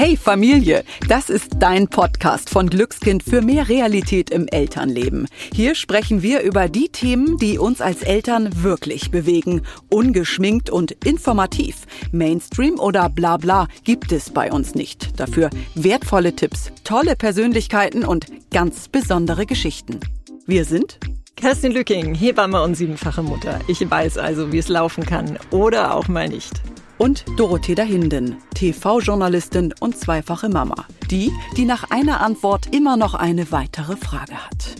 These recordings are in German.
Hey Familie, das ist dein Podcast von Glückskind für mehr Realität im Elternleben. Hier sprechen wir über die Themen, die uns als Eltern wirklich bewegen. Ungeschminkt und informativ. Mainstream oder bla bla gibt es bei uns nicht. Dafür wertvolle Tipps, tolle Persönlichkeiten und ganz besondere Geschichten. Wir sind Kerstin Lücking, Hebamme und siebenfache Mutter. Ich weiß also, wie es laufen kann oder auch mal nicht und Dorothea Hinden, TV-Journalistin und zweifache Mama. Die, die nach einer Antwort immer noch eine weitere Frage hat.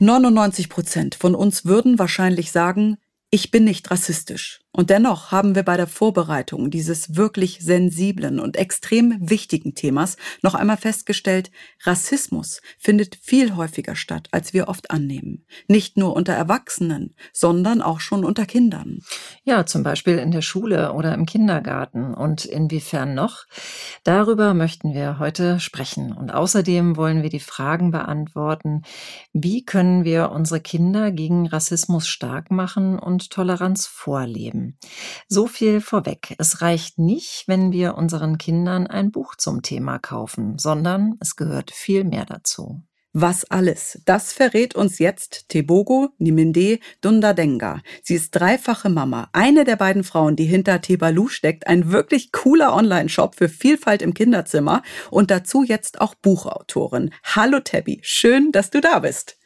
»99 Prozent von uns würden wahrscheinlich sagen, ich bin nicht rassistisch. Und dennoch haben wir bei der Vorbereitung dieses wirklich sensiblen und extrem wichtigen Themas noch einmal festgestellt, Rassismus findet viel häufiger statt, als wir oft annehmen. Nicht nur unter Erwachsenen, sondern auch schon unter Kindern. Ja, zum Beispiel in der Schule oder im Kindergarten. Und inwiefern noch? Darüber möchten wir heute sprechen. Und außerdem wollen wir die Fragen beantworten, wie können wir unsere Kinder gegen Rassismus stark machen und Toleranz vorleben? So viel vorweg. Es reicht nicht, wenn wir unseren Kindern ein Buch zum Thema kaufen, sondern es gehört viel mehr dazu. Was alles? Das verrät uns jetzt Tebogo Niminde Dundadenga. Sie ist dreifache Mama, eine der beiden Frauen, die hinter Tebalu steckt, ein wirklich cooler Online-Shop für Vielfalt im Kinderzimmer und dazu jetzt auch Buchautorin. Hallo Tabby, schön, dass du da bist.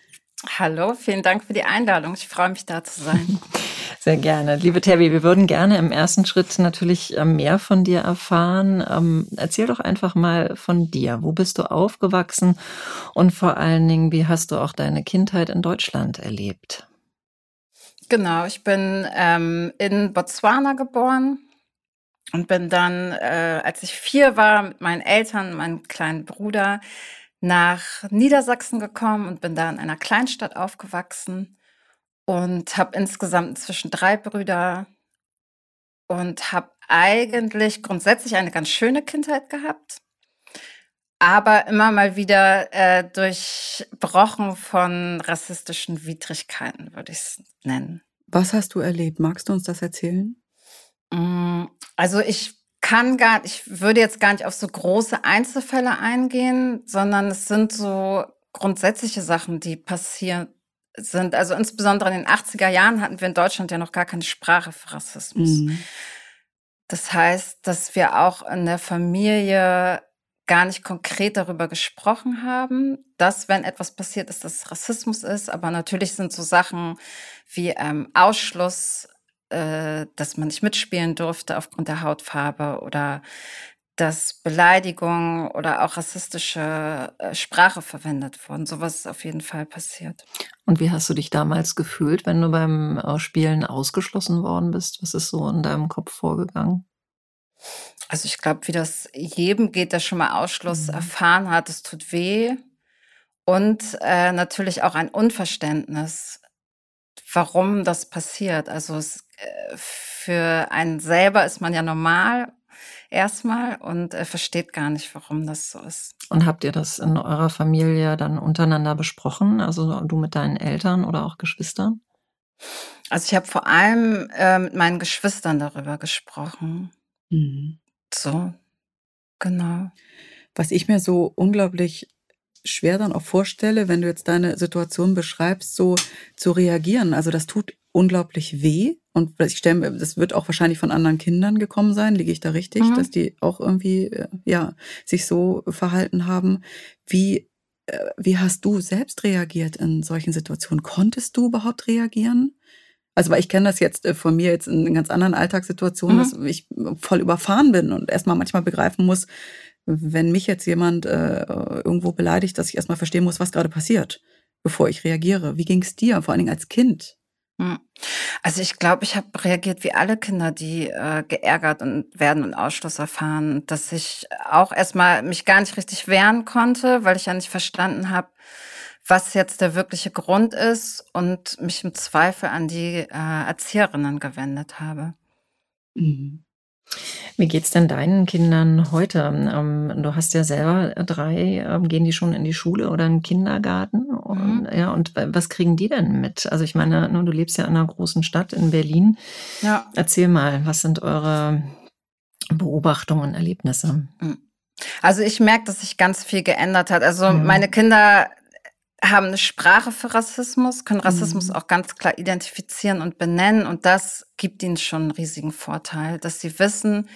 Hallo, vielen Dank für die Einladung. Ich freue mich da zu sein. Sehr gerne. Liebe Tabby, wir würden gerne im ersten Schritt natürlich äh, mehr von dir erfahren. Ähm, erzähl doch einfach mal von dir. Wo bist du aufgewachsen und vor allen Dingen, wie hast du auch deine Kindheit in Deutschland erlebt? Genau, ich bin ähm, in Botswana geboren und bin dann, äh, als ich vier war, mit meinen Eltern, meinem kleinen Bruder nach Niedersachsen gekommen und bin da in einer Kleinstadt aufgewachsen und habe insgesamt inzwischen drei Brüder und habe eigentlich grundsätzlich eine ganz schöne Kindheit gehabt, aber immer mal wieder äh, durchbrochen von rassistischen Widrigkeiten, würde ich es nennen. Was hast du erlebt? Magst du uns das erzählen? Mm, also ich kann gar, ich würde jetzt gar nicht auf so große Einzelfälle eingehen, sondern es sind so grundsätzliche Sachen, die passieren sind. Also insbesondere in den 80er Jahren hatten wir in Deutschland ja noch gar keine Sprache für Rassismus. Mhm. Das heißt, dass wir auch in der Familie gar nicht konkret darüber gesprochen haben, dass wenn etwas passiert ist, dass es Rassismus ist. Aber natürlich sind so Sachen wie ähm, Ausschluss, äh, dass man nicht mitspielen durfte aufgrund der Hautfarbe oder dass Beleidigungen oder auch rassistische äh, Sprache verwendet wurden. Sowas ist auf jeden Fall passiert. Und wie hast du dich damals gefühlt, wenn du beim äh, Spielen ausgeschlossen worden bist? Was ist so in deinem Kopf vorgegangen? Also ich glaube, wie das jedem geht, der schon mal Ausschluss mhm. erfahren hat, es tut weh. Und äh, natürlich auch ein Unverständnis, warum das passiert. Also es, äh, für einen selber ist man ja normal erstmal und äh, versteht gar nicht, warum das so ist. Und habt ihr das in eurer Familie dann untereinander besprochen? Also du mit deinen Eltern oder auch Geschwistern? Also ich habe vor allem äh, mit meinen Geschwistern darüber gesprochen. Mhm. So, genau. Was ich mir so unglaublich schwer dann auch vorstelle, wenn du jetzt deine Situation beschreibst, so zu reagieren. Also das tut unglaublich weh. Und ich stelle mir, das wird auch wahrscheinlich von anderen Kindern gekommen sein, liege ich da richtig, mhm. dass die auch irgendwie, äh, ja, sich so verhalten haben. Wie, äh, wie hast du selbst reagiert in solchen Situationen? Konntest du überhaupt reagieren? Also, weil ich kenne das jetzt äh, von mir jetzt in ganz anderen Alltagssituationen, mhm. dass ich voll überfahren bin und erstmal manchmal begreifen muss, wenn mich jetzt jemand äh, irgendwo beleidigt, dass ich erstmal verstehen muss, was gerade passiert, bevor ich reagiere. Wie ging es dir, vor allen Dingen als Kind? Hm. Also ich glaube, ich habe reagiert wie alle Kinder, die äh, geärgert und werden und Ausschluss erfahren, dass ich auch erstmal mich gar nicht richtig wehren konnte, weil ich ja nicht verstanden habe, was jetzt der wirkliche Grund ist und mich im Zweifel an die äh, Erzieherinnen gewendet habe. Mhm. Wie geht's denn deinen Kindern heute? Ähm, du hast ja selber drei. Ähm, gehen die schon in die Schule oder in den Kindergarten? Und, ja, und was kriegen die denn mit? Also ich meine, du lebst ja in einer großen Stadt in Berlin. Ja. Erzähl mal, was sind eure Beobachtungen und Erlebnisse? Mhm. Also ich merke, dass sich ganz viel geändert hat. Also mhm. meine Kinder haben eine Sprache für Rassismus, können Rassismus mhm. auch ganz klar identifizieren und benennen. Und das gibt ihnen schon einen riesigen Vorteil, dass sie wissen,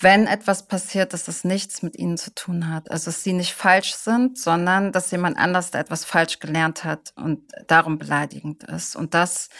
wenn etwas passiert, dass das nichts mit ihnen zu tun hat. Also dass sie nicht falsch sind, sondern dass jemand anders da etwas falsch gelernt hat und darum beleidigend ist. Und das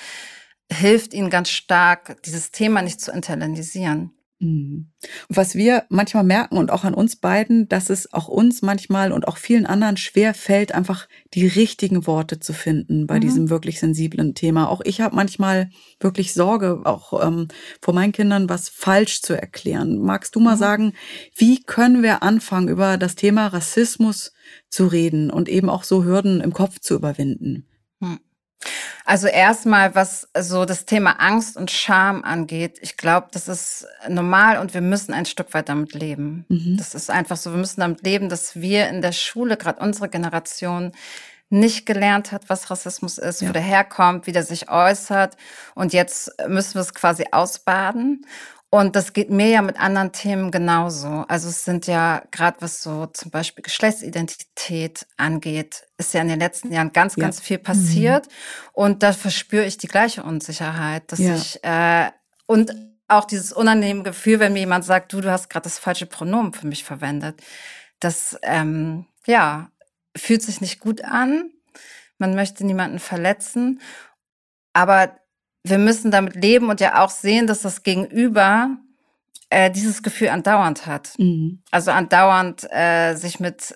hilft ihnen ganz stark, dieses Thema nicht zu internalisieren. Mhm. Was wir manchmal merken und auch an uns beiden, dass es auch uns manchmal und auch vielen anderen schwer fällt, einfach die richtigen Worte zu finden bei mhm. diesem wirklich sensiblen Thema. Auch ich habe manchmal wirklich Sorge, auch ähm, vor meinen Kindern was falsch zu erklären. Magst du mal mhm. sagen, wie können wir anfangen, über das Thema Rassismus zu reden und eben auch so Hürden im Kopf zu überwinden? Mhm. Also erstmal, was so das Thema Angst und Scham angeht, ich glaube, das ist normal und wir müssen ein Stück weit damit leben. Mhm. Das ist einfach so, wir müssen damit leben, dass wir in der Schule, gerade unsere Generation, nicht gelernt hat, was Rassismus ist, ja. wo der herkommt, wie der sich äußert. Und jetzt müssen wir es quasi ausbaden. Und das geht mir ja mit anderen Themen genauso. Also es sind ja gerade was so zum Beispiel Geschlechtsidentität angeht, ist ja in den letzten Jahren ganz, ja. ganz viel passiert. Mhm. Und da verspüre ich die gleiche Unsicherheit, dass ja. ich äh, und auch dieses unangenehme Gefühl, wenn mir jemand sagt, du, du hast gerade das falsche Pronomen für mich verwendet. Das ähm, ja fühlt sich nicht gut an. Man möchte niemanden verletzen. Aber wir müssen damit leben und ja auch sehen, dass das Gegenüber äh, dieses Gefühl andauernd hat. Mhm. Also andauernd äh, sich mit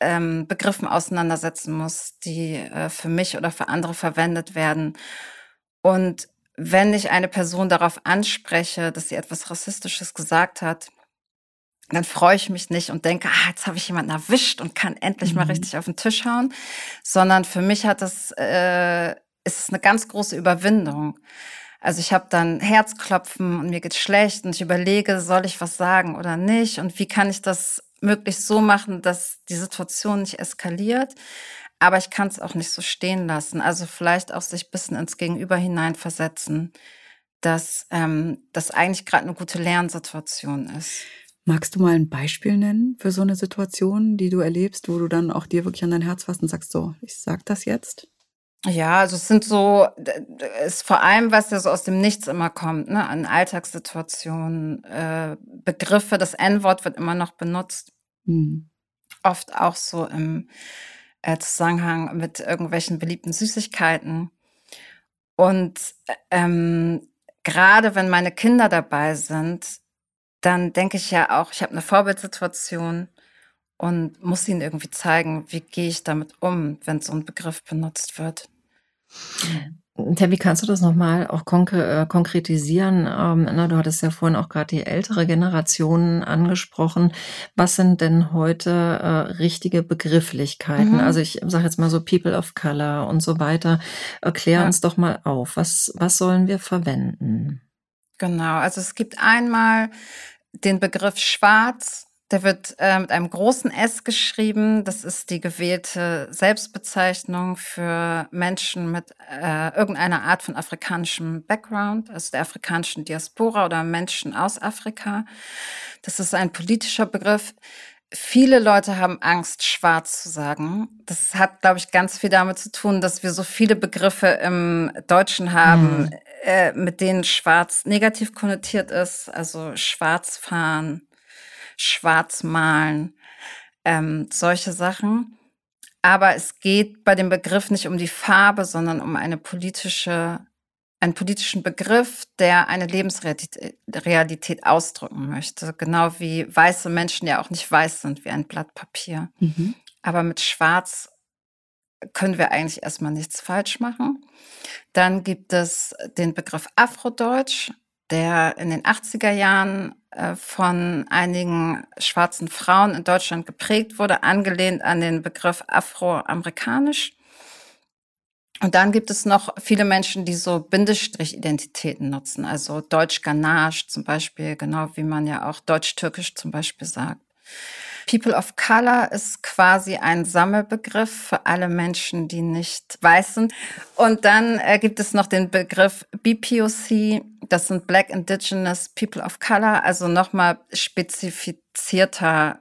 ähm, Begriffen auseinandersetzen muss, die äh, für mich oder für andere verwendet werden. Und wenn ich eine Person darauf anspreche, dass sie etwas Rassistisches gesagt hat, dann freue ich mich nicht und denke, ah, jetzt habe ich jemanden erwischt und kann endlich mhm. mal richtig auf den Tisch hauen, sondern für mich hat das äh, ist es eine ganz große Überwindung. Also ich habe dann Herzklopfen und mir geht schlecht und ich überlege, soll ich was sagen oder nicht und wie kann ich das möglichst so machen, dass die Situation nicht eskaliert. Aber ich kann es auch nicht so stehen lassen. Also vielleicht auch sich ein bisschen ins Gegenüber hineinversetzen, dass ähm, das eigentlich gerade eine gute Lernsituation ist. Magst du mal ein Beispiel nennen für so eine Situation, die du erlebst, wo du dann auch dir wirklich an dein Herz fasst und sagst, so, ich sag das jetzt? Ja, also es sind so, ist vor allem, was ja so aus dem Nichts immer kommt, ne, an Alltagssituationen, äh, Begriffe, das N-Wort wird immer noch benutzt. Mhm. Oft auch so im äh, Zusammenhang mit irgendwelchen beliebten Süßigkeiten. Und ähm, gerade wenn meine Kinder dabei sind, dann denke ich ja auch, ich habe eine Vorbildsituation und muss ihnen irgendwie zeigen, wie gehe ich damit um, wenn so ein Begriff benutzt wird. Tabby, kannst du das nochmal auch äh, konkretisieren? Ähm, na, du hattest ja vorhin auch gerade die ältere Generation angesprochen. Was sind denn heute äh, richtige Begrifflichkeiten? Mhm. Also ich sage jetzt mal so People of Color und so weiter. Erklär ja. uns doch mal auf. Was, was sollen wir verwenden? Genau, also es gibt einmal den Begriff Schwarz, der wird äh, mit einem großen S geschrieben. Das ist die gewählte Selbstbezeichnung für Menschen mit äh, irgendeiner Art von afrikanischem Background, also der afrikanischen Diaspora oder Menschen aus Afrika. Das ist ein politischer Begriff. Viele Leute haben Angst, schwarz zu sagen. Das hat, glaube ich, ganz viel damit zu tun, dass wir so viele Begriffe im Deutschen haben, mhm. äh, mit denen schwarz negativ konnotiert ist. Also schwarz fahren, schwarz malen, ähm, solche Sachen. Aber es geht bei dem Begriff nicht um die Farbe, sondern um eine politische, einen politischen Begriff, der eine Lebensrealität ausdrücken möchte. Genau wie weiße Menschen ja auch nicht weiß sind wie ein Blatt Papier. Mhm. Aber mit Schwarz können wir eigentlich erstmal nichts falsch machen. Dann gibt es den Begriff Afrodeutsch der in den 80er Jahren äh, von einigen schwarzen Frauen in Deutschland geprägt wurde, angelehnt an den Begriff afroamerikanisch. Und dann gibt es noch viele Menschen, die so Bindestrich-Identitäten nutzen, also Deutsch-Ganache zum Beispiel, genau wie man ja auch Deutsch-Türkisch zum Beispiel sagt. People of Color ist quasi ein Sammelbegriff für alle Menschen, die nicht weiß sind. Und dann äh, gibt es noch den Begriff BPOC, das sind Black Indigenous People of Color, also nochmal spezifizierter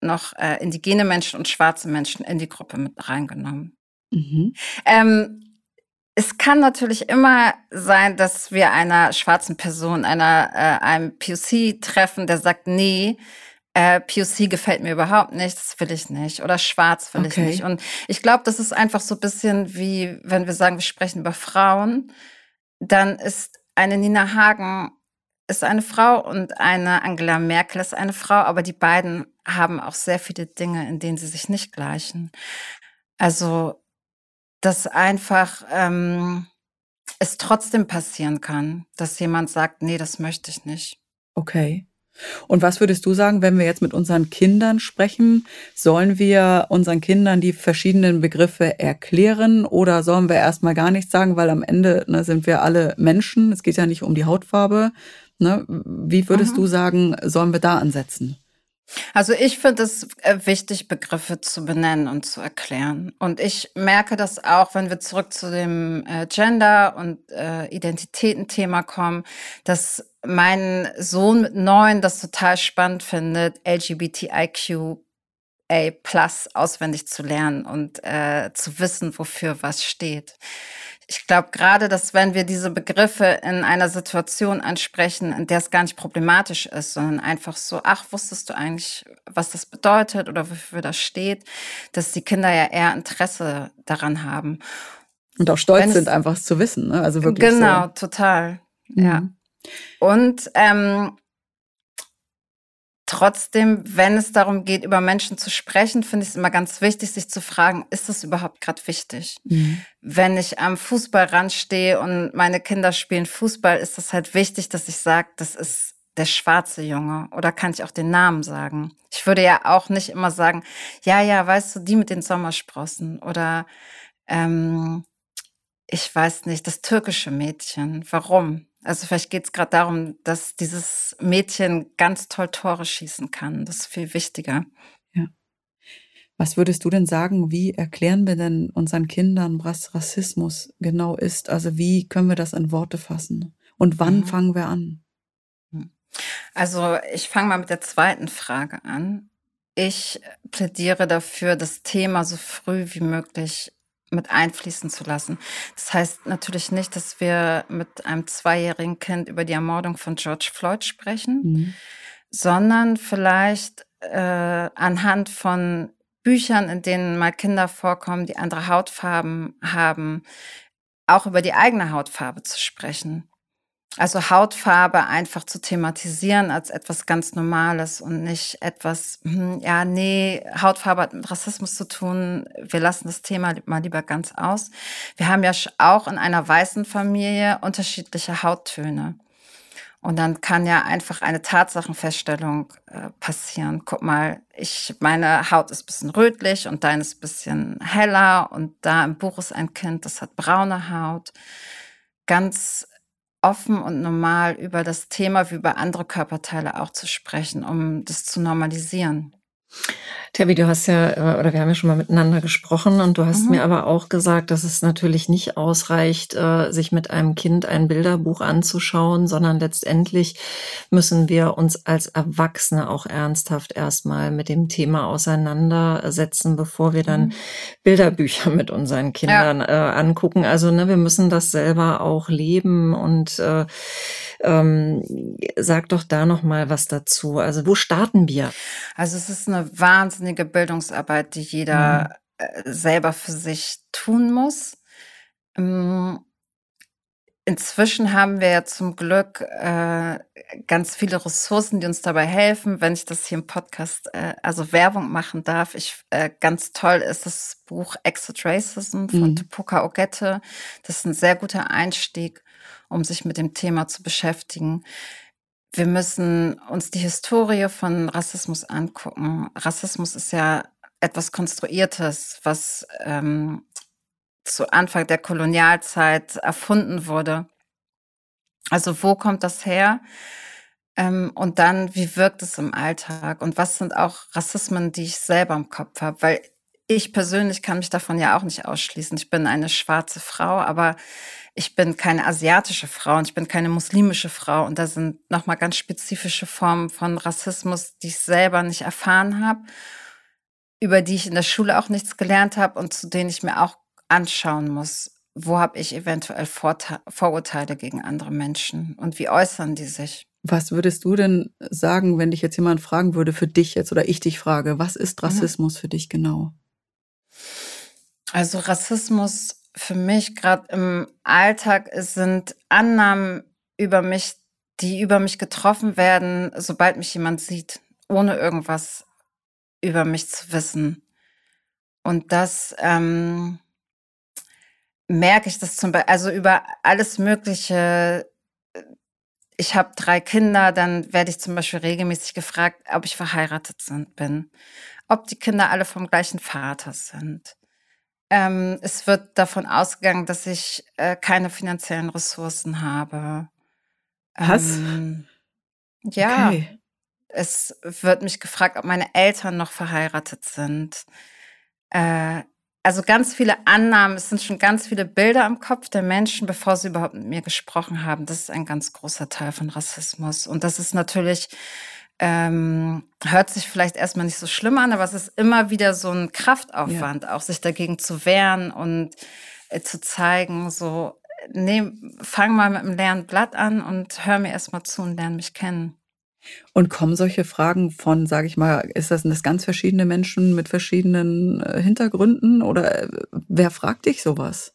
noch äh, indigene Menschen und schwarze Menschen in die Gruppe mit reingenommen. Mhm. Ähm, es kann natürlich immer sein, dass wir einer schwarzen Person, einer äh, einem POC treffen, der sagt, nee, äh, POC gefällt mir überhaupt nicht, das will ich nicht. Oder schwarz will okay. ich nicht. Und ich glaube, das ist einfach so ein bisschen wie, wenn wir sagen, wir sprechen über Frauen, dann ist eine Nina Hagen ist eine Frau und eine Angela Merkel ist eine Frau, aber die beiden haben auch sehr viele Dinge, in denen sie sich nicht gleichen. Also, dass einfach ähm, es trotzdem passieren kann, dass jemand sagt, nee, das möchte ich nicht. Okay. Und was würdest du sagen, wenn wir jetzt mit unseren Kindern sprechen? Sollen wir unseren Kindern die verschiedenen Begriffe erklären oder sollen wir erstmal gar nichts sagen, weil am Ende ne, sind wir alle Menschen. Es geht ja nicht um die Hautfarbe. Ne? Wie würdest mhm. du sagen, sollen wir da ansetzen? Also ich finde es äh, wichtig, Begriffe zu benennen und zu erklären. Und ich merke das auch, wenn wir zurück zu dem äh, Gender- und äh, Identitätenthema kommen, dass mein Sohn mit neun das total spannend findet, LGBTIQ A plus auswendig zu lernen und äh, zu wissen, wofür was steht ich glaube gerade, dass wenn wir diese Begriffe in einer Situation ansprechen, in der es gar nicht problematisch ist, sondern einfach so, ach, wusstest du eigentlich, was das bedeutet oder wofür das steht, dass die Kinder ja eher Interesse daran haben. Und auch stolz sind, einfach es zu wissen, ne? Also wirklich. Genau, so. total. Mhm. Und ähm, Trotzdem, wenn es darum geht, über Menschen zu sprechen, finde ich es immer ganz wichtig, sich zu fragen, ist das überhaupt gerade wichtig? Mhm. Wenn ich am Fußballrand stehe und meine Kinder spielen Fußball, ist das halt wichtig, dass ich sage, das ist der schwarze Junge oder kann ich auch den Namen sagen? Ich würde ja auch nicht immer sagen, ja, ja, weißt du, die mit den Sommersprossen oder ähm, ich weiß nicht, das türkische Mädchen. Warum? Also vielleicht geht es gerade darum, dass dieses Mädchen ganz toll Tore schießen kann. Das ist viel wichtiger. Ja. Was würdest du denn sagen, wie erklären wir denn unseren Kindern, was Rassismus genau ist? Also wie können wir das in Worte fassen? Und wann mhm. fangen wir an? Hm. Also ich fange mal mit der zweiten Frage an. Ich plädiere dafür, das Thema so früh wie möglich mit einfließen zu lassen. Das heißt natürlich nicht, dass wir mit einem zweijährigen Kind über die Ermordung von George Floyd sprechen, mhm. sondern vielleicht äh, anhand von Büchern, in denen mal Kinder vorkommen, die andere Hautfarben haben, auch über die eigene Hautfarbe zu sprechen. Also Hautfarbe einfach zu thematisieren als etwas ganz Normales und nicht etwas, hm, ja, nee, Hautfarbe hat mit Rassismus zu tun, wir lassen das Thema mal lieber ganz aus. Wir haben ja auch in einer weißen Familie unterschiedliche Hauttöne. Und dann kann ja einfach eine Tatsachenfeststellung äh, passieren. Guck mal, ich, meine Haut ist bisschen rötlich und deine ist bisschen heller und da im Buch ist ein Kind, das hat braune Haut. Ganz offen und normal über das Thema wie über andere Körperteile auch zu sprechen, um das zu normalisieren. Tabby, du hast ja, äh, oder wir haben ja schon mal miteinander gesprochen und du hast mhm. mir aber auch gesagt, dass es natürlich nicht ausreicht, äh, sich mit einem Kind ein Bilderbuch anzuschauen, sondern letztendlich müssen wir uns als Erwachsene auch ernsthaft erstmal mit dem Thema auseinandersetzen, bevor wir dann mhm. Bilderbücher mit unseren Kindern ja. äh, angucken. Also ne, wir müssen das selber auch leben und äh, ähm, sag doch da noch mal was dazu. Also wo starten wir? Also es ist eine wahnsinnige Bildungsarbeit, die jeder mhm. selber für sich tun muss. Ähm, inzwischen haben wir ja zum Glück äh, ganz viele Ressourcen, die uns dabei helfen. Wenn ich das hier im Podcast äh, also Werbung machen darf, ich äh, ganz toll ist das Buch Exit Racism von mhm. Tupoka Ogette. Das ist ein sehr guter Einstieg um sich mit dem Thema zu beschäftigen. Wir müssen uns die Historie von Rassismus angucken. Rassismus ist ja etwas Konstruiertes, was ähm, zu Anfang der Kolonialzeit erfunden wurde. Also wo kommt das her? Ähm, und dann, wie wirkt es im Alltag? Und was sind auch Rassismen, die ich selber im Kopf habe? Weil ich persönlich kann mich davon ja auch nicht ausschließen. Ich bin eine schwarze Frau, aber ich bin keine asiatische Frau und ich bin keine muslimische Frau. Und da sind nochmal ganz spezifische Formen von Rassismus, die ich selber nicht erfahren habe, über die ich in der Schule auch nichts gelernt habe und zu denen ich mir auch anschauen muss. Wo habe ich eventuell Vorurteile gegen andere Menschen und wie äußern die sich? Was würdest du denn sagen, wenn dich jetzt jemand fragen würde für dich jetzt oder ich dich frage, was ist mhm. Rassismus für dich genau? Also Rassismus für mich gerade im Alltag sind Annahmen über mich, die über mich getroffen werden, sobald mich jemand sieht, ohne irgendwas über mich zu wissen. Und das ähm, merke ich das zum Beispiel, also über alles Mögliche. Ich habe drei Kinder, dann werde ich zum Beispiel regelmäßig gefragt, ob ich verheiratet sind, bin, ob die Kinder alle vom gleichen Vater sind. Ähm, es wird davon ausgegangen, dass ich äh, keine finanziellen Ressourcen habe. Was? Ähm, ja. Okay. Es wird mich gefragt, ob meine Eltern noch verheiratet sind. Äh, also ganz viele Annahmen, es sind schon ganz viele Bilder im Kopf der Menschen, bevor sie überhaupt mit mir gesprochen haben. Das ist ein ganz großer Teil von Rassismus. Und das ist natürlich ähm, hört sich vielleicht erstmal nicht so schlimm an, aber es ist immer wieder so ein Kraftaufwand, ja. auch sich dagegen zu wehren und äh, zu zeigen, so, nee, fang mal mit einem leeren Blatt an und hör mir erstmal zu und lerne mich kennen. Und kommen solche Fragen von, sage ich mal, ist das, sind das ganz verschiedene Menschen mit verschiedenen äh, Hintergründen oder äh, wer fragt dich sowas?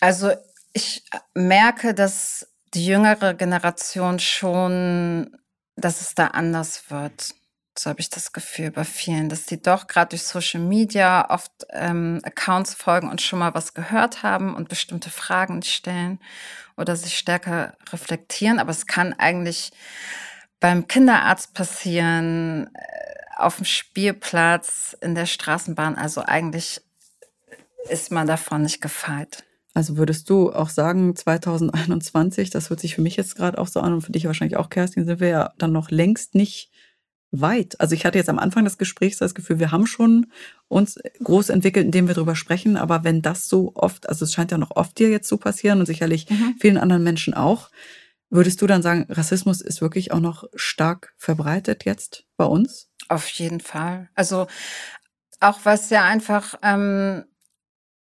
Also ich merke, dass die jüngere Generation schon dass es da anders wird. So habe ich das Gefühl bei vielen, dass die doch gerade durch Social Media oft ähm, Accounts folgen und schon mal was gehört haben und bestimmte Fragen stellen oder sich stärker reflektieren. Aber es kann eigentlich beim Kinderarzt passieren, äh, auf dem Spielplatz, in der Straßenbahn. Also eigentlich ist man davon nicht gefeit. Also würdest du auch sagen, 2021, das hört sich für mich jetzt gerade auch so an und für dich wahrscheinlich auch, Kerstin, sind wir ja dann noch längst nicht weit. Also ich hatte jetzt am Anfang des Gesprächs das Gefühl, wir haben schon uns groß entwickelt, indem wir darüber sprechen. Aber wenn das so oft, also es scheint ja noch oft dir jetzt zu passieren und sicherlich mhm. vielen anderen Menschen auch, würdest du dann sagen, Rassismus ist wirklich auch noch stark verbreitet jetzt bei uns? Auf jeden Fall. Also auch was ja einfach ähm,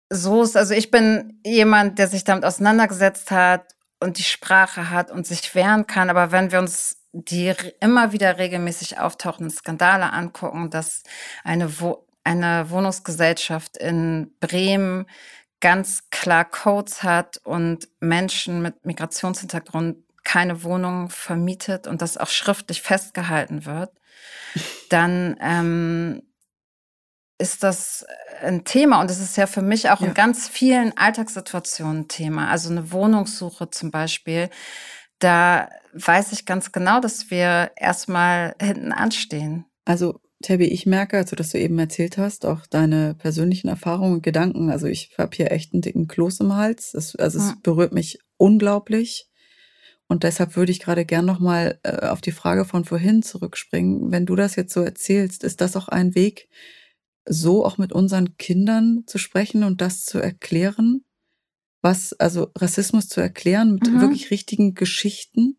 so ist, also ich bin jemand, der sich damit auseinandergesetzt hat und die Sprache hat und sich wehren kann. Aber wenn wir uns die immer wieder regelmäßig auftauchenden Skandale angucken, dass eine, Wo eine Wohnungsgesellschaft in Bremen ganz klar Codes hat und Menschen mit Migrationshintergrund keine Wohnung vermietet und das auch schriftlich festgehalten wird, dann ähm, ist das ein Thema und es ist ja für mich auch ja. in ganz vielen Alltagssituationen ein Thema. Also eine Wohnungssuche zum Beispiel, da weiß ich ganz genau, dass wir erstmal hinten anstehen. Also Tabby, ich merke, also dass du eben erzählt hast, auch deine persönlichen Erfahrungen und Gedanken. Also ich habe hier echt einen dicken Kloß im Hals. Das, also es hm. berührt mich unglaublich. Und deshalb würde ich gerade gern nochmal äh, auf die Frage von vorhin zurückspringen. Wenn du das jetzt so erzählst, ist das auch ein Weg, so auch mit unseren Kindern zu sprechen und das zu erklären? Was, also Rassismus zu erklären mit mhm. wirklich richtigen Geschichten?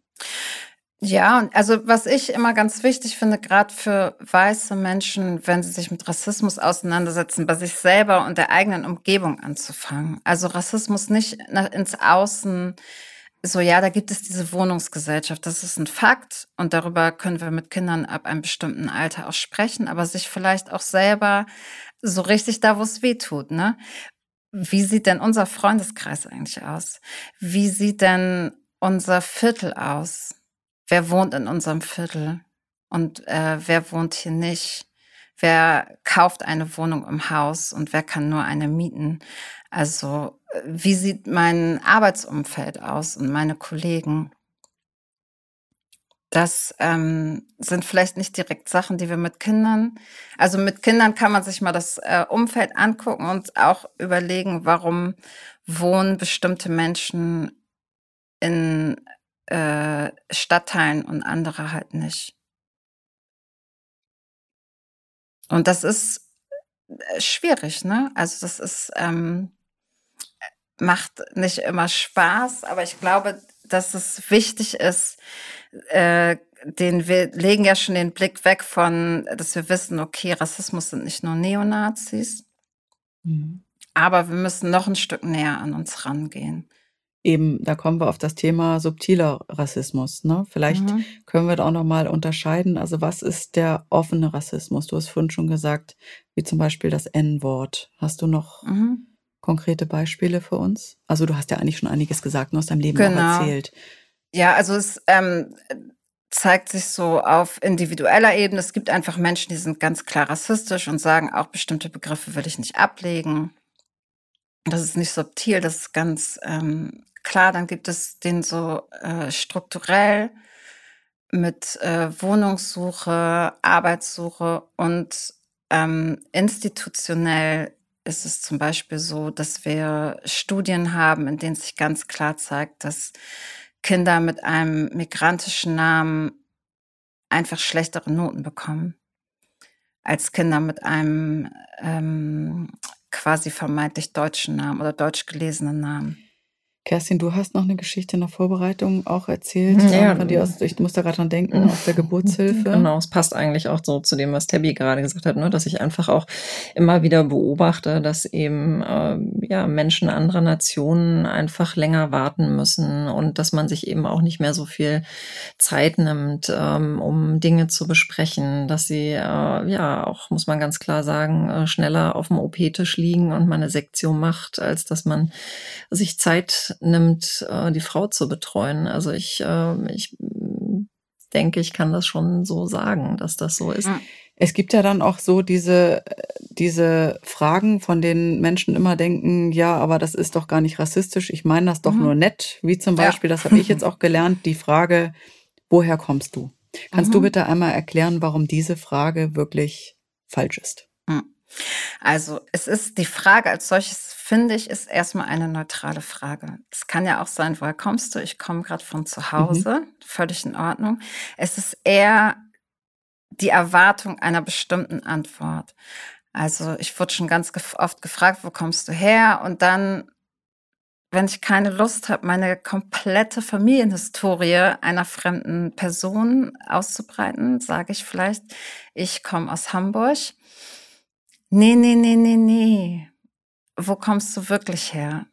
Ja, also was ich immer ganz wichtig finde, gerade für weiße Menschen, wenn sie sich mit Rassismus auseinandersetzen, bei sich selber und der eigenen Umgebung anzufangen. Also Rassismus nicht nach, ins Außen so, ja, da gibt es diese Wohnungsgesellschaft. Das ist ein Fakt und darüber können wir mit Kindern ab einem bestimmten Alter auch sprechen, aber sich vielleicht auch selber so richtig da, wo es weh tut, ne? Wie sieht denn unser Freundeskreis eigentlich aus? Wie sieht denn unser Viertel aus? Wer wohnt in unserem Viertel und äh, wer wohnt hier nicht? Wer kauft eine Wohnung im Haus und wer kann nur eine mieten? Also wie sieht mein Arbeitsumfeld aus und meine Kollegen? Das ähm, sind vielleicht nicht direkt Sachen, die wir mit Kindern, also mit Kindern kann man sich mal das äh, Umfeld angucken und auch überlegen, warum wohnen bestimmte Menschen in äh, Stadtteilen und andere halt nicht. Und das ist äh, schwierig, ne? Also das ist ähm, macht nicht immer Spaß, aber ich glaube, dass es wichtig ist, äh, den wir legen ja schon den Blick weg von, dass wir wissen, okay, Rassismus sind nicht nur Neonazis, mhm. aber wir müssen noch ein Stück näher an uns rangehen. Eben, da kommen wir auf das Thema subtiler Rassismus. Ne? Vielleicht mhm. können wir da auch nochmal unterscheiden. Also was ist der offene Rassismus? Du hast vorhin schon gesagt, wie zum Beispiel das N-Wort. Hast du noch mhm. Konkrete Beispiele für uns? Also du hast ja eigentlich schon einiges gesagt und aus deinem Leben genau. auch erzählt. Ja, also es ähm, zeigt sich so auf individueller Ebene. Es gibt einfach Menschen, die sind ganz klar rassistisch und sagen, auch bestimmte Begriffe will ich nicht ablegen. Das ist nicht subtil, das ist ganz ähm, klar, dann gibt es den so äh, strukturell mit äh, Wohnungssuche, Arbeitssuche und ähm, institutionell ist es zum Beispiel so, dass wir Studien haben, in denen sich ganz klar zeigt, dass Kinder mit einem migrantischen Namen einfach schlechtere Noten bekommen als Kinder mit einem ähm, quasi vermeintlich deutschen Namen oder deutsch gelesenen Namen. Kerstin, du hast noch eine Geschichte in der Vorbereitung auch erzählt. Ja, von dir aus, ich muss da gerade dran denken, aus der Geburtshilfe. Genau, es passt eigentlich auch so zu dem, was Tabby gerade gesagt hat, ne? dass ich einfach auch immer wieder beobachte, dass eben äh, ja, Menschen anderer Nationen einfach länger warten müssen und dass man sich eben auch nicht mehr so viel Zeit nimmt, ähm, um Dinge zu besprechen, dass sie äh, ja auch, muss man ganz klar sagen, äh, schneller auf dem OP-Tisch liegen und man eine Sektion macht, als dass man sich Zeit nimmt, äh, die Frau zu betreuen. Also ich, äh, ich denke, ich kann das schon so sagen, dass das so ist. Es gibt ja dann auch so diese, diese Fragen, von denen Menschen immer denken, ja, aber das ist doch gar nicht rassistisch, ich meine das doch mhm. nur nett, wie zum Beispiel, ja. das habe ich jetzt auch gelernt, die Frage, woher kommst du? Kannst mhm. du bitte einmal erklären, warum diese Frage wirklich falsch ist? Mhm. Also es ist die Frage als solches, finde ich, ist erstmal eine neutrale Frage. Es kann ja auch sein, woher kommst du? Ich komme gerade von zu mhm. Hause, mhm. völlig in Ordnung. Es ist eher die Erwartung einer bestimmten Antwort. Also ich wurde schon ganz oft gefragt, wo kommst du her? Und dann, wenn ich keine Lust habe, meine komplette Familienhistorie einer fremden Person auszubreiten, sage ich vielleicht, ich komme aus Hamburg nee, nee, nee, nee, nee. Wo kommst du wirklich her?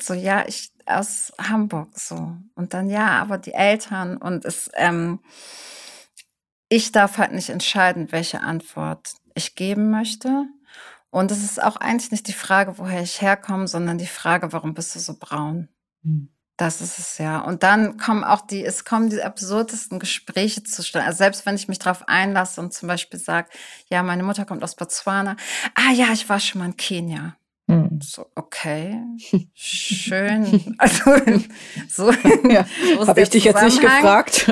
So, ja, ich aus Hamburg so. Und dann, ja, aber die Eltern und es, ähm, ich darf halt nicht entscheiden, welche Antwort ich geben möchte. Und es ist auch eigentlich nicht die Frage, woher ich herkomme, sondern die Frage, warum bist du so braun? Hm. Das ist es ja. Und dann kommen auch die, es kommen die absurdesten Gespräche zustande. Also selbst wenn ich mich darauf einlasse und zum Beispiel sage, ja, meine Mutter kommt aus Botswana. Ah ja, ich war schon mal in Kenia. Hm. So, okay, schön. Also so, ja, habe ich dich jetzt nicht gefragt.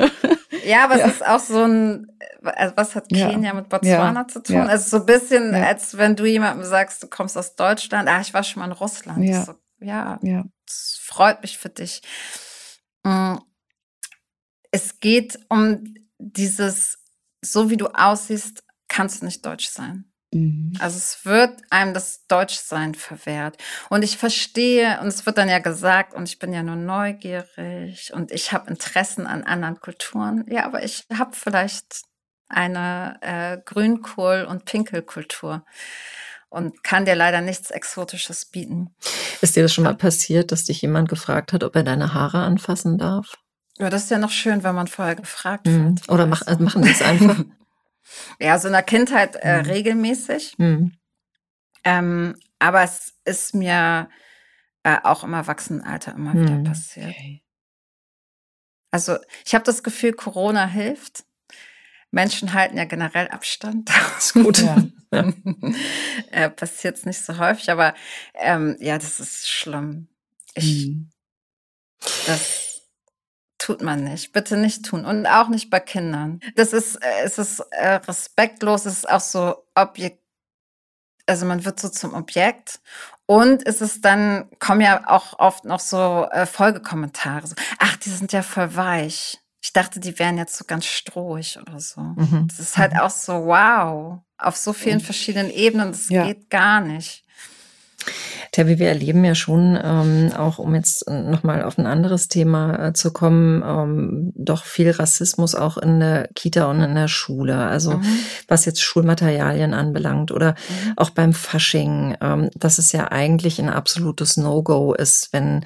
Ja, aber ja. es ist auch so ein, also was hat Kenia ja. mit Botswana ja. zu tun? Also so ein bisschen, als wenn du jemandem sagst, du kommst aus Deutschland. Ah, ich war schon mal in Russland. Ja. So, ja, ja. es freut mich für dich. Mm, es geht um dieses, so wie du aussiehst, kannst du nicht deutsch sein. Mhm. Also es wird einem das Deutschsein verwehrt. Und ich verstehe, und es wird dann ja gesagt, und ich bin ja nur neugierig und ich habe Interessen an anderen Kulturen. Ja, aber ich habe vielleicht eine äh, Grünkohl- und Pinkelkultur und kann dir leider nichts Exotisches bieten. Ist dir das schon mal passiert, dass dich jemand gefragt hat, ob er deine Haare anfassen darf? Ja, das ist ja noch schön, wenn man vorher gefragt mhm. wird. Oder mach, also machen die es einfach? ja, so in der Kindheit äh, mhm. regelmäßig. Mhm. Ähm, aber es ist mir äh, auch im Erwachsenenalter immer wieder mhm. passiert. Okay. Also ich habe das Gefühl, Corona hilft. Menschen halten ja generell Abstand. Das ist gut. Ja. ja. äh, Passiert es nicht so häufig, aber ähm, ja, das ist schlimm. Ich, mhm. Das tut man nicht. Bitte nicht tun. Und auch nicht bei Kindern. Das ist, äh, es ist äh, respektlos, es ist auch so objekt also man wird so zum Objekt Und es ist dann, kommen ja auch oft noch so äh, Folgekommentare. So, Ach, die sind ja voll weich. Ich dachte, die wären jetzt so ganz strohig oder so. Mhm. Das ist halt mhm. auch so, wow, auf so vielen verschiedenen Ebenen, das ja. geht gar nicht. Terry, wir erleben ja schon, ähm, auch um jetzt nochmal auf ein anderes Thema äh, zu kommen, ähm, doch viel Rassismus auch in der Kita und in der Schule. Also mhm. was jetzt Schulmaterialien anbelangt oder mhm. auch beim Fasching, ähm, dass es ja eigentlich ein absolutes No-Go ist, wenn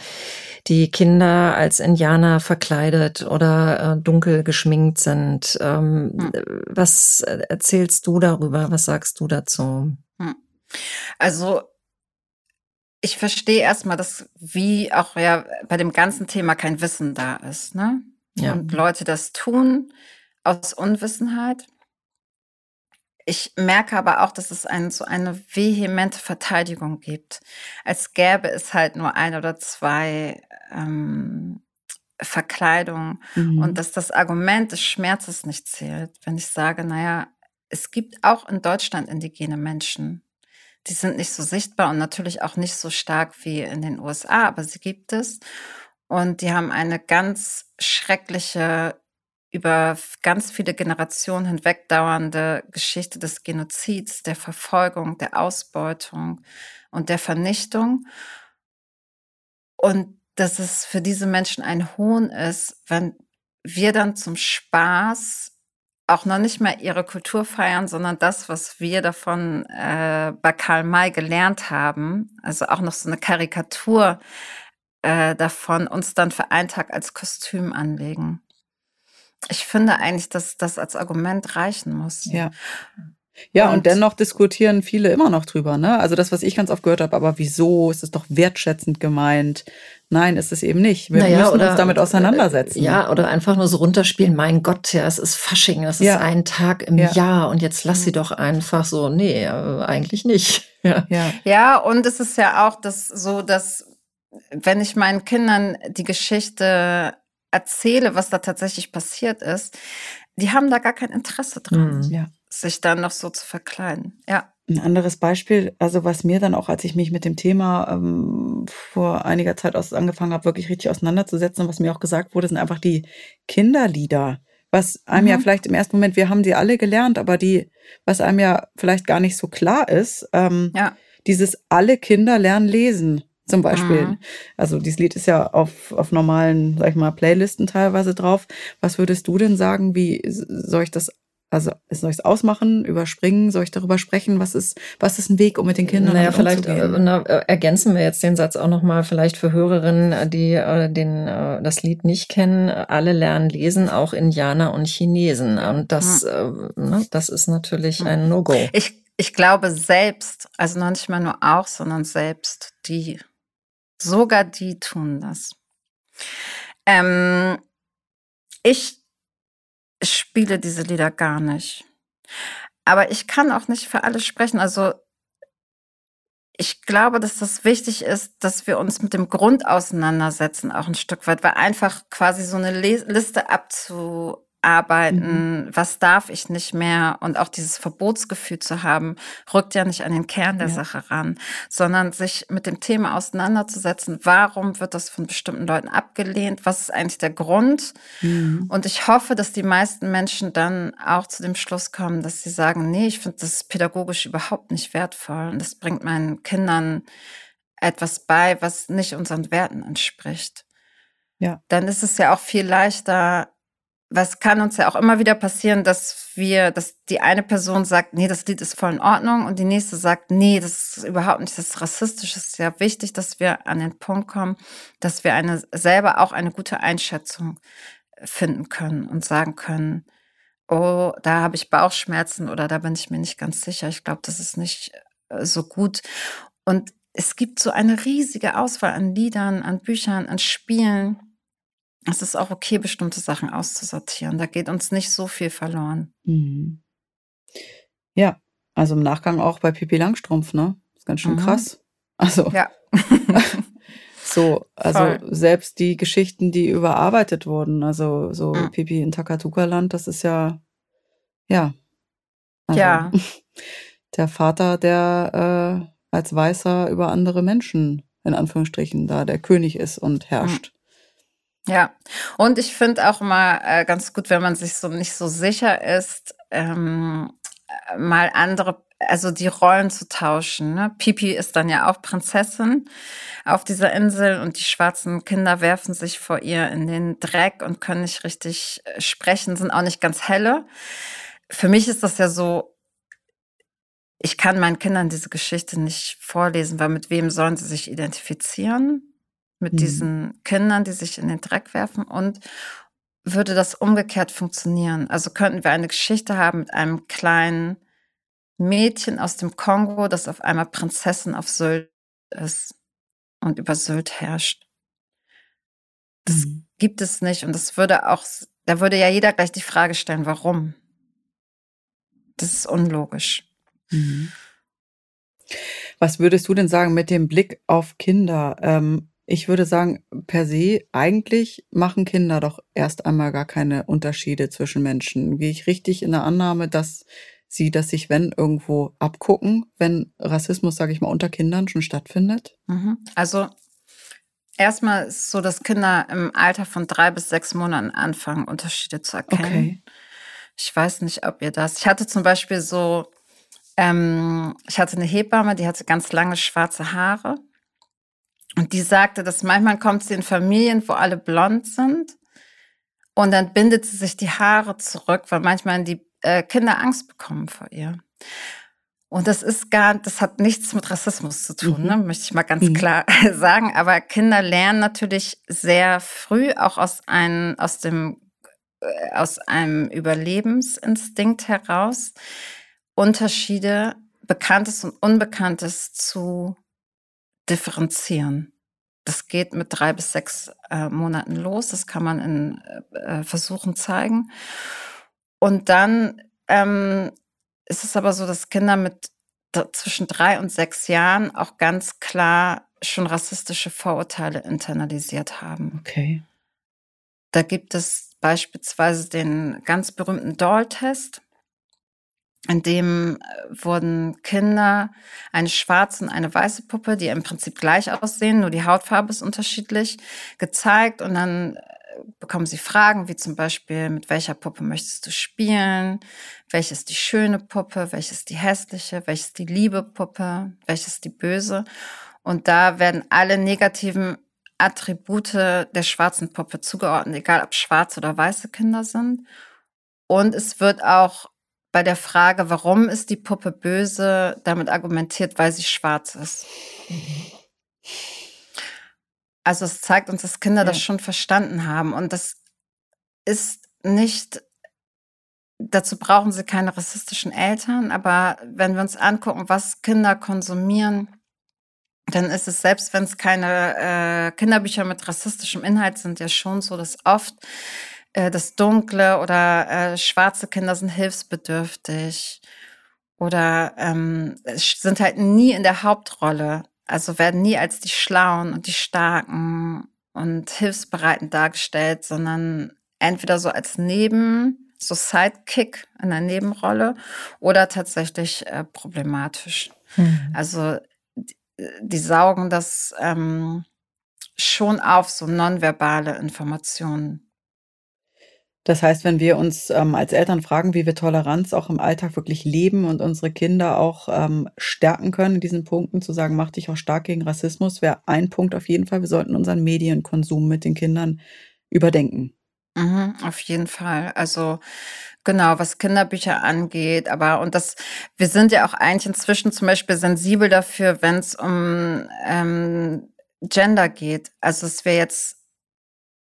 die Kinder als Indianer verkleidet oder äh, dunkel geschminkt sind. Ähm, mhm. Was erzählst du darüber? Was sagst du dazu? Hm. Also ich verstehe erstmal, dass wie auch ja bei dem ganzen Thema kein Wissen da ist, ne? Ja. Und Leute das tun aus Unwissenheit. Ich merke aber auch, dass es ein, so eine vehemente Verteidigung gibt, als gäbe es halt nur ein oder zwei ähm, Verkleidungen mhm. und dass das Argument des Schmerzes nicht zählt, wenn ich sage, naja, es gibt auch in Deutschland indigene Menschen, die sind nicht so sichtbar und natürlich auch nicht so stark wie in den USA, aber sie gibt es. Und die haben eine ganz schreckliche, über ganz viele Generationen hinweg dauernde Geschichte des Genozids, der Verfolgung, der Ausbeutung und der Vernichtung. Und dass es für diese Menschen ein Hohn ist, wenn wir dann zum Spaß auch noch nicht mehr ihre Kultur feiern, sondern das, was wir davon äh, bei Karl May gelernt haben, also auch noch so eine Karikatur äh, davon, uns dann für einen Tag als Kostüm anlegen. Ich finde eigentlich, dass das als Argument reichen muss. Ja. Ja, und, und, dennoch diskutieren viele immer noch drüber, ne? Also das, was ich ganz oft gehört habe, aber wieso? Ist es doch wertschätzend gemeint? Nein, ist es eben nicht. Wir naja, müssen oder, uns damit auseinandersetzen. Ja, oder einfach nur so runterspielen, mein Gott, ja, es ist Fasching, das ja. ist ein Tag im ja. Jahr und jetzt lass sie doch einfach so, nee, äh, eigentlich nicht. Ja. ja. ja, und es ist ja auch das so, dass wenn ich meinen Kindern die Geschichte erzähle, was da tatsächlich passiert ist, die haben da gar kein Interesse dran. Mhm. Ja sich dann noch so zu verkleiden. Ja. Ein anderes Beispiel, also was mir dann auch, als ich mich mit dem Thema ähm, vor einiger Zeit aus, angefangen habe, wirklich richtig auseinanderzusetzen, was mir auch gesagt wurde, sind einfach die Kinderlieder. Was einem mhm. ja vielleicht im ersten Moment, wir haben die alle gelernt, aber die, was einem ja vielleicht gar nicht so klar ist, ähm, ja. dieses alle Kinder lernen lesen zum Beispiel. Mhm. Also dieses Lied ist ja auf, auf normalen, sag ich mal, Playlisten teilweise drauf. Was würdest du denn sagen, wie soll ich das also soll ich es ausmachen, überspringen, soll ich darüber sprechen? Was ist, was ist ein Weg, um mit den Kindern naja, vielleicht äh, na, äh, ergänzen wir jetzt den Satz auch nochmal, vielleicht für Hörerinnen, die äh, den, äh, das Lied nicht kennen. Alle lernen lesen, auch Indianer und Chinesen. Und das, hm. äh, ne, das ist natürlich hm. ein No-Go. Ich, ich glaube selbst, also noch nicht mal nur auch, sondern selbst die, sogar die tun das. Ähm, ich spiele diese Lieder gar nicht. Aber ich kann auch nicht für alle sprechen. Also ich glaube, dass das wichtig ist, dass wir uns mit dem Grund auseinandersetzen, auch ein Stück weit, weil einfach quasi so eine Liste abzu arbeiten, mhm. was darf ich nicht mehr und auch dieses Verbotsgefühl zu haben, rückt ja nicht an den Kern der ja. Sache ran, sondern sich mit dem Thema auseinanderzusetzen, warum wird das von bestimmten Leuten abgelehnt, was ist eigentlich der Grund mhm. und ich hoffe, dass die meisten Menschen dann auch zu dem Schluss kommen, dass sie sagen, nee, ich finde das pädagogisch überhaupt nicht wertvoll und das bringt meinen Kindern etwas bei, was nicht unseren Werten entspricht. Ja. Dann ist es ja auch viel leichter, was kann uns ja auch immer wieder passieren, dass wir, dass die eine Person sagt, nee, das Lied ist voll in Ordnung und die nächste sagt, nee, das ist überhaupt nicht, das ist rassistisch. Es ist ja wichtig, dass wir an den Punkt kommen, dass wir eine, selber auch eine gute Einschätzung finden können und sagen können, oh, da habe ich Bauchschmerzen oder da bin ich mir nicht ganz sicher. Ich glaube, das ist nicht äh, so gut. Und es gibt so eine riesige Auswahl an Liedern, an Büchern, an Spielen es ist auch okay, bestimmte Sachen auszusortieren. Da geht uns nicht so viel verloren. Mhm. Ja, also im Nachgang auch bei Pipi Langstrumpf, ne? ist ganz schön mhm. krass. Also. Ja. so, also Voll. selbst die Geschichten, die überarbeitet wurden, also so mhm. Pipi in Takatuka-Land, das ist ja, ja. Also, ja. Der Vater, der als Weißer über andere Menschen, in Anführungsstrichen, da der König ist und herrscht. Ja, und ich finde auch immer äh, ganz gut, wenn man sich so nicht so sicher ist, ähm, äh, mal andere, also die Rollen zu tauschen. Ne? Pipi ist dann ja auch Prinzessin auf dieser Insel und die schwarzen Kinder werfen sich vor ihr in den Dreck und können nicht richtig äh, sprechen, sind auch nicht ganz helle. Für mich ist das ja so, ich kann meinen Kindern diese Geschichte nicht vorlesen, weil mit wem sollen sie sich identifizieren? Mit mhm. diesen Kindern, die sich in den Dreck werfen und würde das umgekehrt funktionieren? Also könnten wir eine Geschichte haben mit einem kleinen Mädchen aus dem Kongo, das auf einmal Prinzessin auf Sylt ist und über Sylt herrscht. Das mhm. gibt es nicht und das würde auch, da würde ja jeder gleich die Frage stellen, warum? Das ist unlogisch. Mhm. Was würdest du denn sagen mit dem Blick auf Kinder? Ähm, ich würde sagen, per se, eigentlich machen Kinder doch erst einmal gar keine Unterschiede zwischen Menschen. Gehe ich richtig in der Annahme, dass sie das sich, wenn, irgendwo abgucken, wenn Rassismus, sage ich mal, unter Kindern schon stattfindet? Mhm. Also erstmal ist es so, dass Kinder im Alter von drei bis sechs Monaten anfangen, Unterschiede zu erkennen. Okay. Ich weiß nicht, ob ihr das. Ich hatte zum Beispiel so, ähm, ich hatte eine Hebamme, die hatte ganz lange schwarze Haare. Und die sagte, dass manchmal kommt sie in Familien, wo alle blond sind. Und dann bindet sie sich die Haare zurück, weil manchmal die äh, Kinder Angst bekommen vor ihr. Und das ist gar, das hat nichts mit Rassismus zu tun, mhm. ne? möchte ich mal ganz mhm. klar sagen. Aber Kinder lernen natürlich sehr früh auch aus einem, aus dem, äh, aus einem Überlebensinstinkt heraus Unterschiede, Bekanntes und Unbekanntes zu differenzieren. Das geht mit drei bis sechs äh, Monaten los. Das kann man in äh, Versuchen zeigen. Und dann ähm, ist es aber so, dass Kinder mit zwischen drei und sechs Jahren auch ganz klar schon rassistische Vorurteile internalisiert haben. Okay. Da gibt es beispielsweise den ganz berühmten Doll-Test in dem äh, wurden Kinder eine schwarze und eine weiße Puppe, die im Prinzip gleich aussehen, nur die Hautfarbe ist unterschiedlich, gezeigt und dann äh, bekommen sie Fragen wie zum Beispiel, mit welcher Puppe möchtest du spielen? Welches die schöne Puppe? Welches die hässliche? Welches die liebe Puppe? Welches die böse? Und da werden alle negativen Attribute der schwarzen Puppe zugeordnet, egal ob schwarze oder weiße Kinder sind. Und es wird auch bei der Frage, warum ist die Puppe böse, damit argumentiert, weil sie schwarz ist. Also es zeigt uns, dass Kinder ja. das schon verstanden haben. Und das ist nicht, dazu brauchen sie keine rassistischen Eltern, aber wenn wir uns angucken, was Kinder konsumieren, dann ist es, selbst wenn es keine äh, Kinderbücher mit rassistischem Inhalt sind, ja schon so, dass oft äh, das Dunkle oder äh, schwarze Kinder sind hilfsbedürftig oder ähm, sind halt nie in der Hauptrolle. Also werden nie als die Schlauen und die Starken und Hilfsbereiten dargestellt, sondern entweder so als Neben, so Sidekick in der Nebenrolle oder tatsächlich äh, problematisch. Mhm. Also die, die, saugen das ähm, schon auf, so nonverbale Informationen. Das heißt, wenn wir uns ähm, als Eltern fragen, wie wir Toleranz auch im Alltag wirklich leben und unsere Kinder auch ähm, stärken können in diesen Punkten, zu sagen, mach dich auch stark gegen Rassismus, wäre ein Punkt auf jeden Fall. Wir sollten unseren Medienkonsum mit den Kindern überdenken. Mhm, auf jeden Fall. Also genau, was Kinderbücher angeht, aber und das, wir sind ja auch eigentlich inzwischen zum Beispiel sensibel dafür, wenn es um ähm, Gender geht. Also es wäre jetzt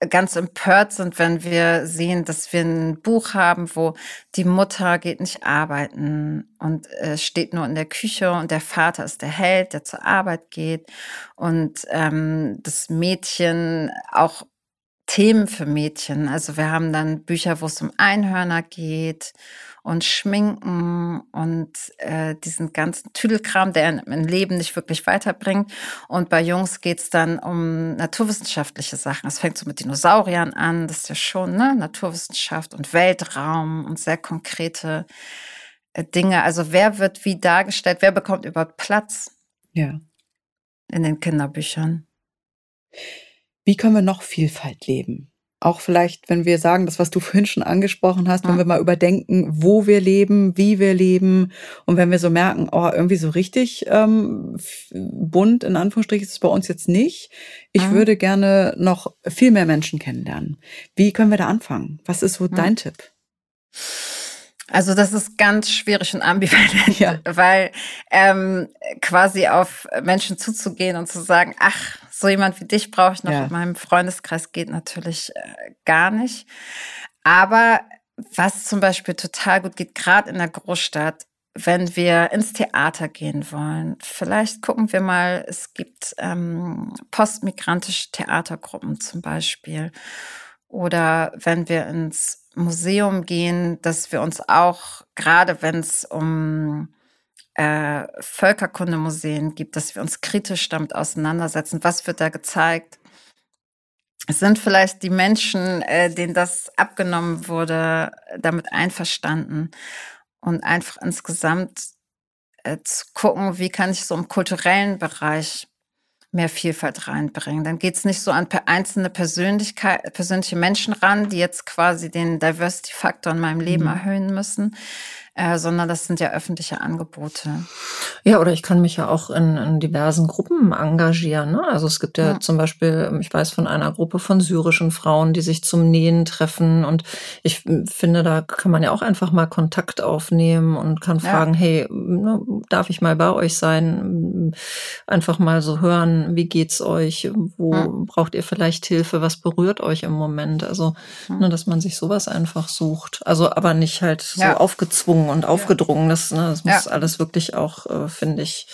ganz empört sind, wenn wir sehen, dass wir ein Buch haben, wo die Mutter geht nicht arbeiten und äh, steht nur in der Küche und der Vater ist der Held, der zur Arbeit geht und ähm, das Mädchen auch Themen für Mädchen. Also wir haben dann Bücher, wo es um Einhörner geht und Schminken und äh, diesen ganzen Tüdelkram, der im Leben nicht wirklich weiterbringt. Und bei Jungs geht's dann um naturwissenschaftliche Sachen. Es fängt so mit Dinosauriern an, das ist ja schon ne? Naturwissenschaft und Weltraum und sehr konkrete äh, Dinge. Also wer wird wie dargestellt, wer bekommt überhaupt Platz? Ja. In den Kinderbüchern. Wie können wir noch Vielfalt leben? Auch vielleicht, wenn wir sagen, das, was du vorhin schon angesprochen hast, ja. wenn wir mal überdenken, wo wir leben, wie wir leben und wenn wir so merken, oh, irgendwie so richtig ähm, bunt, in Anführungsstrichen, ist es bei uns jetzt nicht. Ich ja. würde gerne noch viel mehr Menschen kennenlernen. Wie können wir da anfangen? Was ist so ja. dein Tipp? Also das ist ganz schwierig und ambivalent, ja. weil ähm, quasi auf Menschen zuzugehen und zu sagen, ach, so jemand wie dich brauche ich noch ja. in meinem Freundeskreis, geht natürlich äh, gar nicht. Aber was zum Beispiel total gut geht, gerade in der Großstadt, wenn wir ins Theater gehen wollen, vielleicht gucken wir mal, es gibt ähm, postmigrantische Theatergruppen zum Beispiel. Oder wenn wir ins Museum gehen, dass wir uns auch, gerade wenn es um äh, Völkerkundemuseen gibt, dass wir uns kritisch damit auseinandersetzen. Was wird da gezeigt? Es sind vielleicht die Menschen, äh, denen das abgenommen wurde, damit einverstanden und einfach insgesamt äh, zu gucken, wie kann ich so im kulturellen Bereich mehr Vielfalt reinbringen. Dann geht es nicht so an einzelne Persönlichkeit, persönliche Menschen ran, die jetzt quasi den Diversity-Faktor in meinem Leben mhm. erhöhen müssen, äh, sondern das sind ja öffentliche Angebote. Ja, oder ich kann mich ja auch in, in diversen Gruppen engagieren. Ne? Also es gibt ja, ja, zum Beispiel, ich weiß von einer Gruppe von syrischen Frauen, die sich zum Nähen treffen. Und ich finde, da kann man ja auch einfach mal Kontakt aufnehmen und kann ja. fragen, hey, ne, darf ich mal bei euch sein? Einfach mal so hören, wie geht's euch? Wo ja. braucht ihr vielleicht Hilfe? Was berührt euch im Moment? Also, ne, dass man sich sowas einfach sucht. Also aber nicht halt so aufgezwungen und aufgedrungen. Das, ne, das muss ja. alles wirklich auch, äh, finde ich,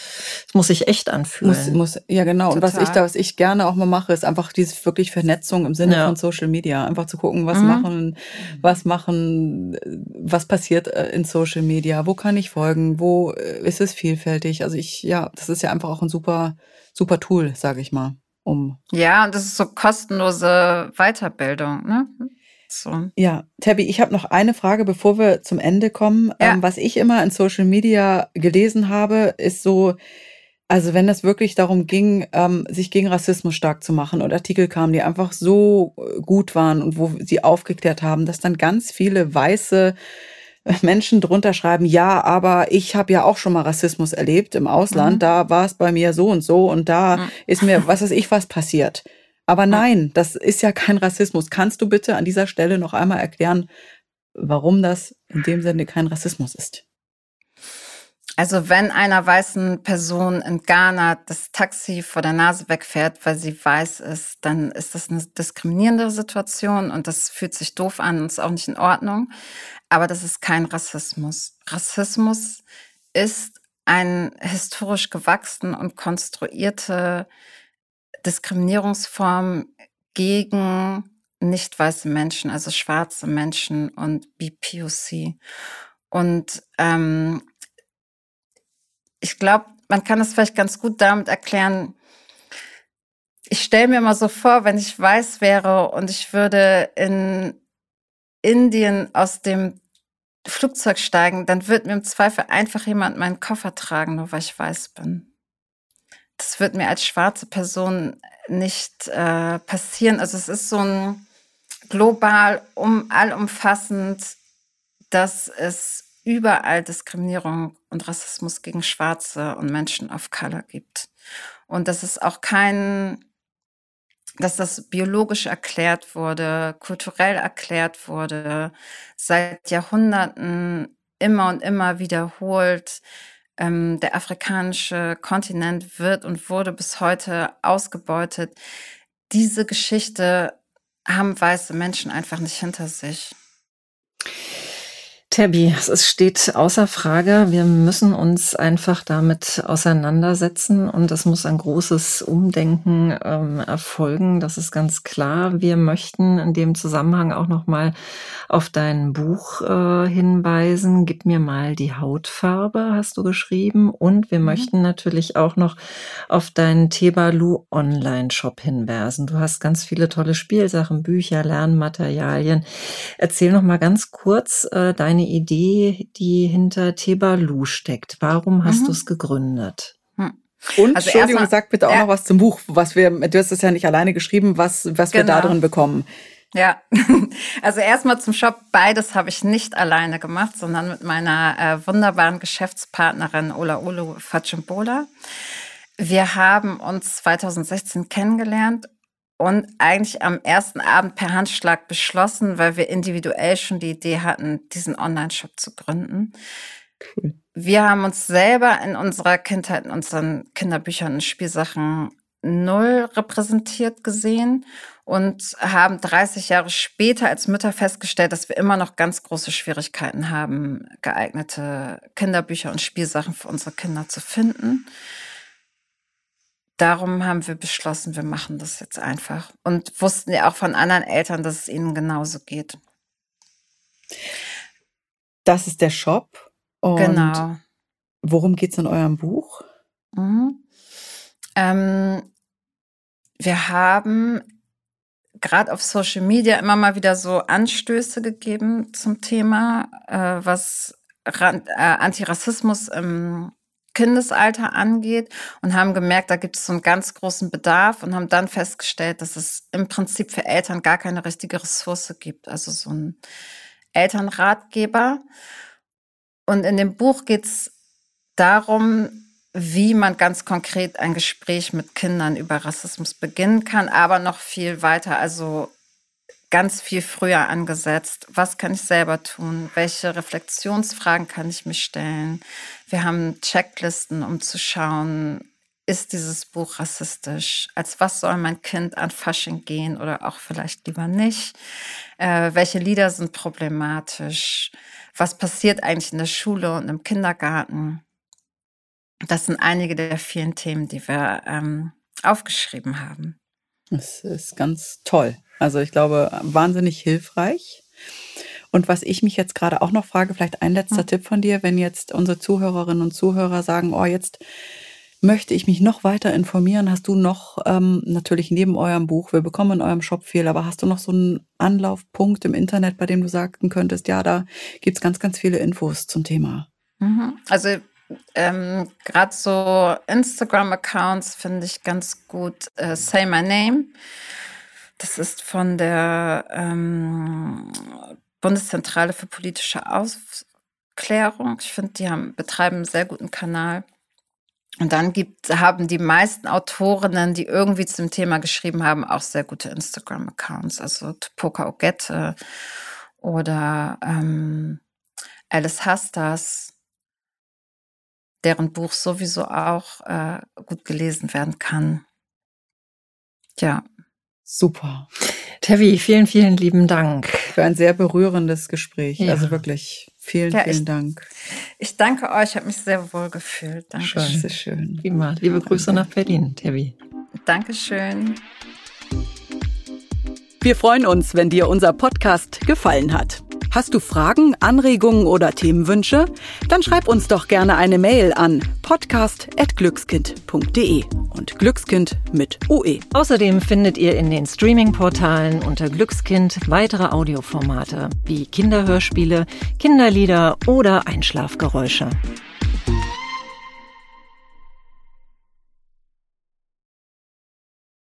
es muss sich echt anfühlen. Muss, muss, ja, genau. Total. Und was ich da, was ich gerne auch mal mache, ist einfach diese wirklich Vernetzung im Sinne ja. von Social Media. Einfach zu gucken, was mhm. machen, was machen, was passiert äh, in Social Media, wo kann ich folgen, wo äh, ist es vielfältig. Also ich, ja, das ist ja einfach auch ein super, super Tool, sage ich mal. Um. Ja, und das ist so kostenlose Weiterbildung, ne? So. Ja, Tabby, ich habe noch eine Frage, bevor wir zum Ende kommen. Ja. Ähm, was ich immer in Social Media gelesen habe, ist so, also wenn es wirklich darum ging, ähm, sich gegen Rassismus stark zu machen und Artikel kamen, die einfach so äh, gut waren und wo sie aufgeklärt haben, dass dann ganz viele weiße Menschen drunter schreiben, ja, aber ich habe ja auch schon mal Rassismus erlebt im Ausland, mhm. da war es bei mir so und so und da mhm. ist mir, was weiß ich, was passiert. Aber nein, das ist ja kein Rassismus. Kannst du bitte an dieser Stelle noch einmal erklären, warum das in dem Sinne kein Rassismus ist? Also wenn einer weißen Person in Ghana das Taxi vor der Nase wegfährt, weil sie weiß ist, dann ist das eine diskriminierende Situation und das fühlt sich doof an und ist auch nicht in Ordnung. Aber das ist kein Rassismus. Rassismus ist ein historisch gewachsen und konstruierte Diskriminierungsform gegen nicht weiße Menschen, also schwarze Menschen und BPOC. Und ähm, ich glaube, man kann es vielleicht ganz gut damit erklären. Ich stelle mir mal so vor, wenn ich weiß wäre und ich würde in Indien aus dem Flugzeug steigen, dann wird mir im Zweifel einfach jemand meinen Koffer tragen, nur weil ich weiß bin das wird mir als schwarze Person nicht äh, passieren. Also es ist so ein global, um, allumfassend, dass es überall Diskriminierung und Rassismus gegen Schwarze und Menschen of Color gibt. Und dass es auch kein, dass das biologisch erklärt wurde, kulturell erklärt wurde, seit Jahrhunderten immer und immer wiederholt, ähm, der afrikanische Kontinent wird und wurde bis heute ausgebeutet. Diese Geschichte haben weiße Menschen einfach nicht hinter sich. Tabby, es steht außer Frage, wir müssen uns einfach damit auseinandersetzen und es muss ein großes Umdenken ähm, erfolgen. Das ist ganz klar. Wir möchten in dem Zusammenhang auch nochmal auf dein Buch äh, hinweisen. Gib mir mal die Hautfarbe, hast du geschrieben. Und wir mhm. möchten natürlich auch noch auf deinen Tebalu Online-Shop hinweisen. Du hast ganz viele tolle Spielsachen, Bücher, Lernmaterialien. Erzähl noch mal ganz kurz äh, deine eine Idee, die hinter Tebalu steckt. Warum hast mhm. du es gegründet? Hm. Und also Entschuldigung, sag bitte auch ja. noch was zum Buch, was wir, du hast es ja nicht alleine geschrieben, was, was genau. wir da drin bekommen. Ja, also erstmal zum Shop. Beides habe ich nicht alleine gemacht, sondern mit meiner äh, wunderbaren Geschäftspartnerin Ola Olu Fatschimbola. Wir haben uns 2016 kennengelernt und eigentlich am ersten Abend per Handschlag beschlossen, weil wir individuell schon die Idee hatten, diesen Online-Shop zu gründen. Cool. Wir haben uns selber in unserer Kindheit, in unseren Kinderbüchern und Spielsachen null repräsentiert gesehen und haben 30 Jahre später als Mütter festgestellt, dass wir immer noch ganz große Schwierigkeiten haben, geeignete Kinderbücher und Spielsachen für unsere Kinder zu finden. Darum haben wir beschlossen, wir machen das jetzt einfach und wussten ja auch von anderen Eltern, dass es ihnen genauso geht. Das ist der Shop. Und genau. Worum geht es in eurem Buch? Mhm. Ähm, wir haben gerade auf Social Media immer mal wieder so Anstöße gegeben zum Thema, äh, was Ran äh, Antirassismus im Kindesalter angeht und haben gemerkt, da gibt es so einen ganz großen Bedarf und haben dann festgestellt, dass es im Prinzip für Eltern gar keine richtige Ressource gibt, also so ein Elternratgeber. Und in dem Buch geht es darum, wie man ganz konkret ein Gespräch mit Kindern über Rassismus beginnen kann, aber noch viel weiter, also ganz viel früher angesetzt. Was kann ich selber tun? Welche Reflexionsfragen kann ich mich stellen? Wir haben Checklisten, um zu schauen, ist dieses Buch rassistisch? Als was soll mein Kind an Fasching gehen oder auch vielleicht lieber nicht? Äh, welche Lieder sind problematisch? Was passiert eigentlich in der Schule und im Kindergarten? Das sind einige der vielen Themen, die wir ähm, aufgeschrieben haben. Das ist ganz toll. Also ich glaube, wahnsinnig hilfreich. Und was ich mich jetzt gerade auch noch frage, vielleicht ein letzter hm. Tipp von dir, wenn jetzt unsere Zuhörerinnen und Zuhörer sagen, oh, jetzt möchte ich mich noch weiter informieren, hast du noch, ähm, natürlich neben eurem Buch, wir bekommen in eurem Shop viel, aber hast du noch so einen Anlaufpunkt im Internet, bei dem du sagen könntest, ja, da gibt's ganz, ganz viele Infos zum Thema? Mhm. Also ähm, Gerade so Instagram-Accounts finde ich ganz gut. Äh, Say My Name. Das ist von der ähm, Bundeszentrale für politische Aufklärung. Ich finde, die haben, betreiben einen sehr guten Kanal. Und dann gibt, haben die meisten Autorinnen, die irgendwie zum Thema geschrieben haben, auch sehr gute Instagram-Accounts. Also Tupoka Ogette oder ähm, Alice Hastas deren Buch sowieso auch äh, gut gelesen werden kann. Ja. Super. Tevi, vielen, vielen lieben Dank. Für ein sehr berührendes Gespräch. Ja. Also wirklich vielen, ja, vielen ich, Dank. Ich danke euch, ich habe mich sehr wohl gefühlt. Danke. Schön. Ist schön. Prima. Liebe Grüße nach Berlin, Tevi. Dankeschön. Wir freuen uns, wenn dir unser Podcast gefallen hat. Hast du Fragen, Anregungen oder Themenwünsche? Dann schreib uns doch gerne eine Mail an podcast.glückskind.de und Glückskind mit UE. Außerdem findet ihr in den Streaming-Portalen unter Glückskind weitere Audioformate wie Kinderhörspiele, Kinderlieder oder Einschlafgeräusche.